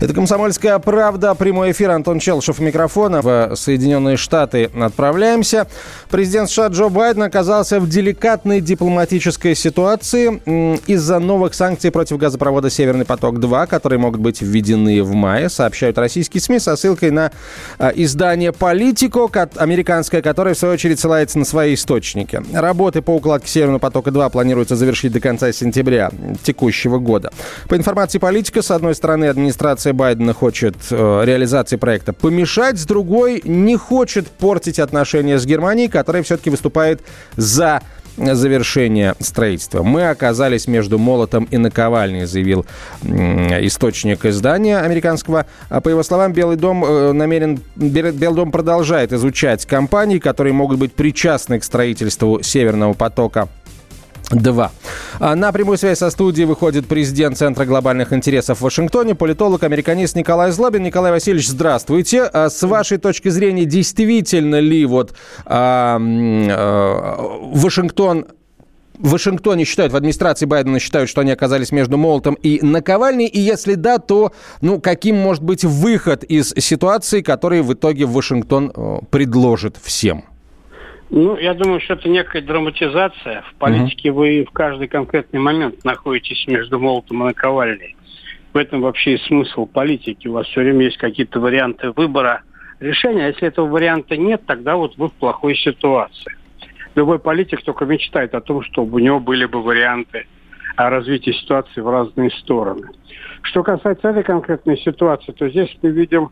Это «Комсомольская правда». Прямой эфир. Антон Челшев микрофона. В Соединенные Штаты отправляемся. Президент США Джо Байден оказался в деликатной дипломатической ситуации из-за новых санкций против газопровода «Северный поток-2», которые могут быть введены в мае, сообщают российские СМИ со ссылкой на а, издание «Политико», американское, которое, в свою очередь, ссылается на свои источники. Работы по укладке «Северного потока-2» планируется завершить до конца сентября текущего года. По информации «Политика», с одной стороны, администрация администрация Байдена хочет э, реализации проекта помешать, с другой не хочет портить отношения с Германией, которая все-таки выступает за завершение строительства. Мы оказались между молотом и наковальней, заявил источник издания американского. А По его словам, Белый дом э, намерен, Белый дом продолжает изучать компании, которые могут быть причастны к строительству Северного потока 2. А на прямую связь со студией выходит президент Центра глобальных интересов в Вашингтоне, политолог, американист Николай Злобин. Николай Васильевич, здравствуйте. А с вашей точки зрения, действительно ли вот а, а, Вашингтон в Вашингтоне считают, в администрации Байдена считают, что они оказались между молотом и наковальней? И если да, то ну, каким может быть выход из ситуации, который в итоге Вашингтон предложит всем? Ну, я думаю, что это некая драматизация. В политике угу. вы в каждый конкретный момент находитесь между молотом и наковальней. В этом вообще и смысл политики. У вас все время есть какие-то варианты выбора решения. А если этого варианта нет, тогда вот вы в плохой ситуации. Любой политик только мечтает о том, чтобы у него были бы варианты развития ситуации в разные стороны. Что касается этой конкретной ситуации, то здесь мы видим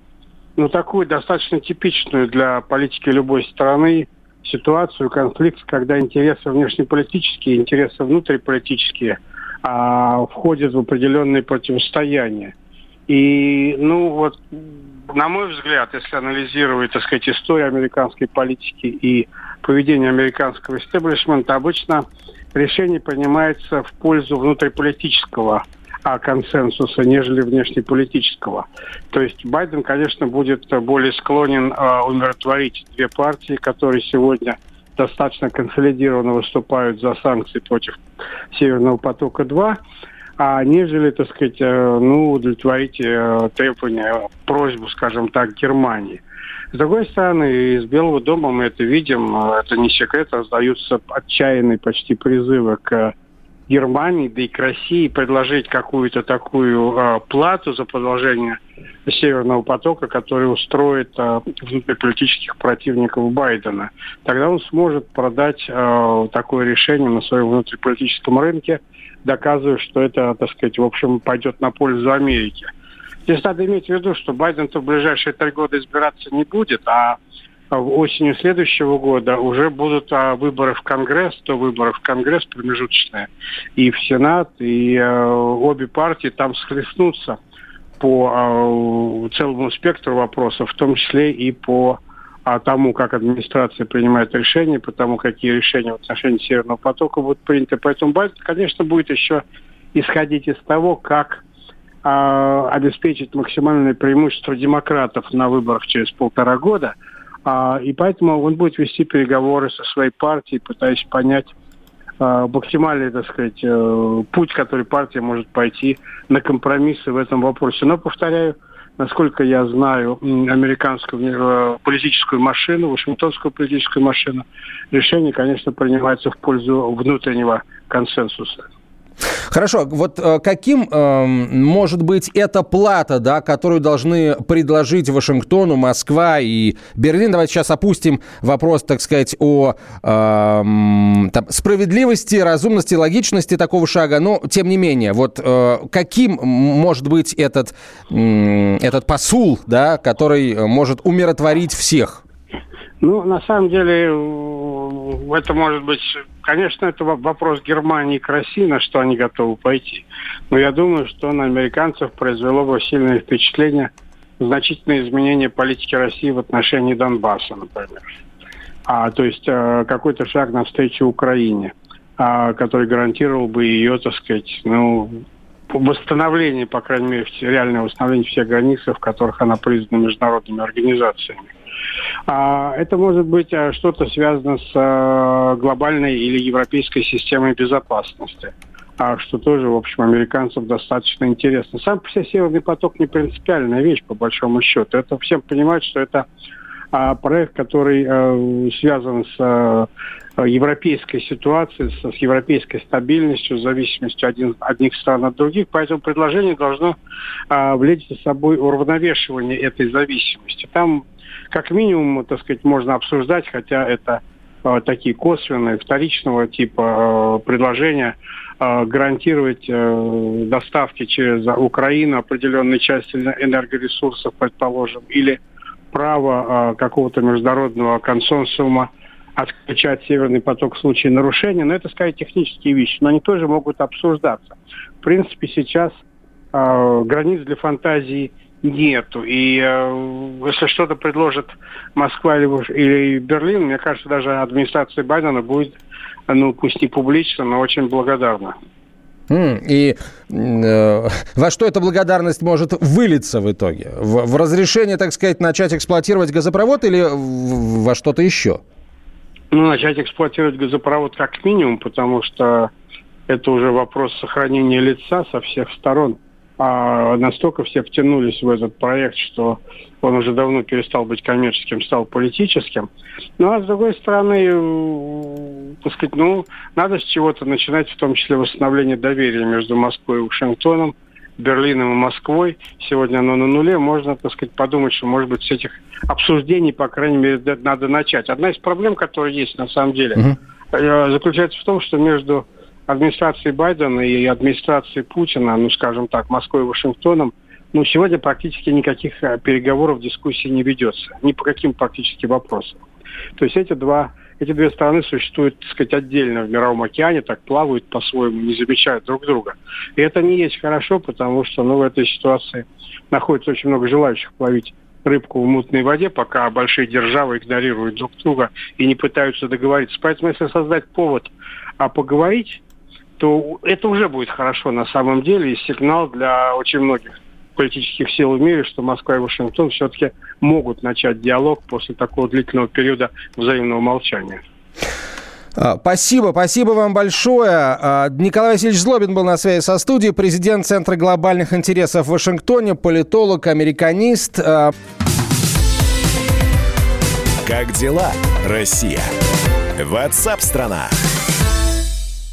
ну, такую достаточно типичную для политики любой страны ситуацию, конфликт, когда интересы внешнеполитические, интересы внутриполитические а, входят в определенные противостояния. И, ну, вот, на мой взгляд, если анализировать, так сказать, историю американской политики и поведение американского истеблишмента, обычно решение принимается в пользу внутриполитического консенсуса, нежели внешнеполитического. То есть Байден, конечно, будет более склонен а, умиротворить две партии, которые сегодня достаточно консолидированно выступают за санкции против Северного потока-2, а нежели, так сказать, э, ну, удовлетворить э, требования, просьбу, скажем так, Германии. С другой стороны, из Белого дома мы это видим, э, это не секрет, раздаются отчаянные почти призывы к Германии, да и к России предложить какую-то такую э, плату за продолжение Северного потока, который устроит э, внутриполитических противников Байдена. Тогда он сможет продать э, такое решение на своем внутриполитическом рынке, доказывая, что это, так сказать, в общем, пойдет на пользу Америки. Здесь надо иметь в виду, что Байден-то в ближайшие три года избираться не будет, а осенью следующего года уже будут а, выборы в Конгресс, то выборы в Конгресс промежуточные, и в Сенат, и а, обе партии там схлестнутся по а, целому спектру вопросов, в том числе и по а, тому, как администрация принимает решения, по тому, какие решения в отношении Северного потока будут приняты. Поэтому Байден, конечно, будет еще исходить из того, как а, обеспечить максимальное преимущество демократов на выборах через полтора года – а, и поэтому он будет вести переговоры со своей партией, пытаясь понять а, максимальный, так сказать, э, путь, который партия может пойти на компромиссы в этом вопросе. Но, повторяю, насколько я знаю американскую э, политическую машину, вашингтонскую политическую машину, решение, конечно, принимается в пользу внутреннего консенсуса. Хорошо, вот э, каким э, может быть эта плата, да, которую должны предложить Вашингтону, Москва и Берлин? Давайте сейчас опустим вопрос, так сказать, о э, там, справедливости, разумности, логичности такого шага. Но, тем не менее, вот э, каким может быть этот, э, этот посул, да, который может умиротворить всех? Ну, на самом деле, это может быть, конечно, это вопрос Германии к России, на что они готовы пойти. Но я думаю, что на американцев произвело бы сильное впечатление значительное изменение политики России в отношении Донбасса, например. а, то есть а, какой-то шаг навстречу Украине, а, который гарантировал бы ее, так сказать, ну, восстановление, по крайней мере, реальное восстановление всех границ, в которых она признана международными организациями. А, это может быть а, что-то связано с а, глобальной или европейской системой безопасности а что тоже, в общем, американцам достаточно интересно. Сам по себе Северный поток не принципиальная вещь, по большому счету. Это всем понимают, что это а, проект, который а, связан с европейской ситуацией, с, с европейской стабильностью, зависимостью один, одних стран от других. Поэтому предложение должно а, влечь за собой уравновешивание этой зависимости. Там, как минимум, так сказать, можно обсуждать, хотя это а, такие косвенные, вторичного типа а, предложения, гарантировать э, доставки через Украину определенной части энергоресурсов, предположим, или право какого-то международного консенсума отключать Северный поток в случае нарушения. Но это, скорее, технические вещи, но они тоже могут обсуждаться. В принципе, сейчас границ для фантазии нету. И э, если что-то предложит Москва или, или Берлин, мне кажется, даже администрация Байдена будет, ну, пусть не публично, но очень благодарна. И э, во что эта благодарность может вылиться в итоге? В, в разрешение, так сказать, начать эксплуатировать газопровод или во что-то еще? Ну, начать эксплуатировать газопровод как минимум, потому что это уже вопрос сохранения лица со всех сторон а настолько все втянулись в этот проект, что он уже давно перестал быть коммерческим, стал политическим. Ну, а с другой стороны, э, так сказать, ну, надо с чего-то начинать, в том числе восстановление доверия между Москвой и Вашингтоном, Берлином и Москвой. Сегодня оно на нуле. Можно, так сказать, подумать, что, может быть, с этих обсуждений, по крайней мере, надо начать. Одна из проблем, которая есть на самом деле, uh-huh. заключается в том, что между администрации Байдена и администрации Путина, ну, скажем так, Москвой и Вашингтоном, ну, сегодня практически никаких э, переговоров, дискуссий не ведется. Ни по каким практически вопросам. То есть эти два эти две страны существуют, так сказать, отдельно в Мировом океане, так плавают по-своему, не замечают друг друга. И это не есть хорошо, потому что ну, в этой ситуации находится очень много желающих ловить рыбку в мутной воде, пока большие державы игнорируют друг друга и не пытаются договориться. Поэтому если создать повод а поговорить, то это уже будет хорошо на самом деле и сигнал для очень многих политических сил в мире, что Москва и Вашингтон все-таки могут начать диалог после такого длительного периода взаимного молчания. А, спасибо, спасибо вам большое. А, Николай Васильевич Злобин был на связи со студией, президент Центра глобальных интересов в Вашингтоне, политолог, американист. А. Как дела, Россия? Ватсап-страна! страна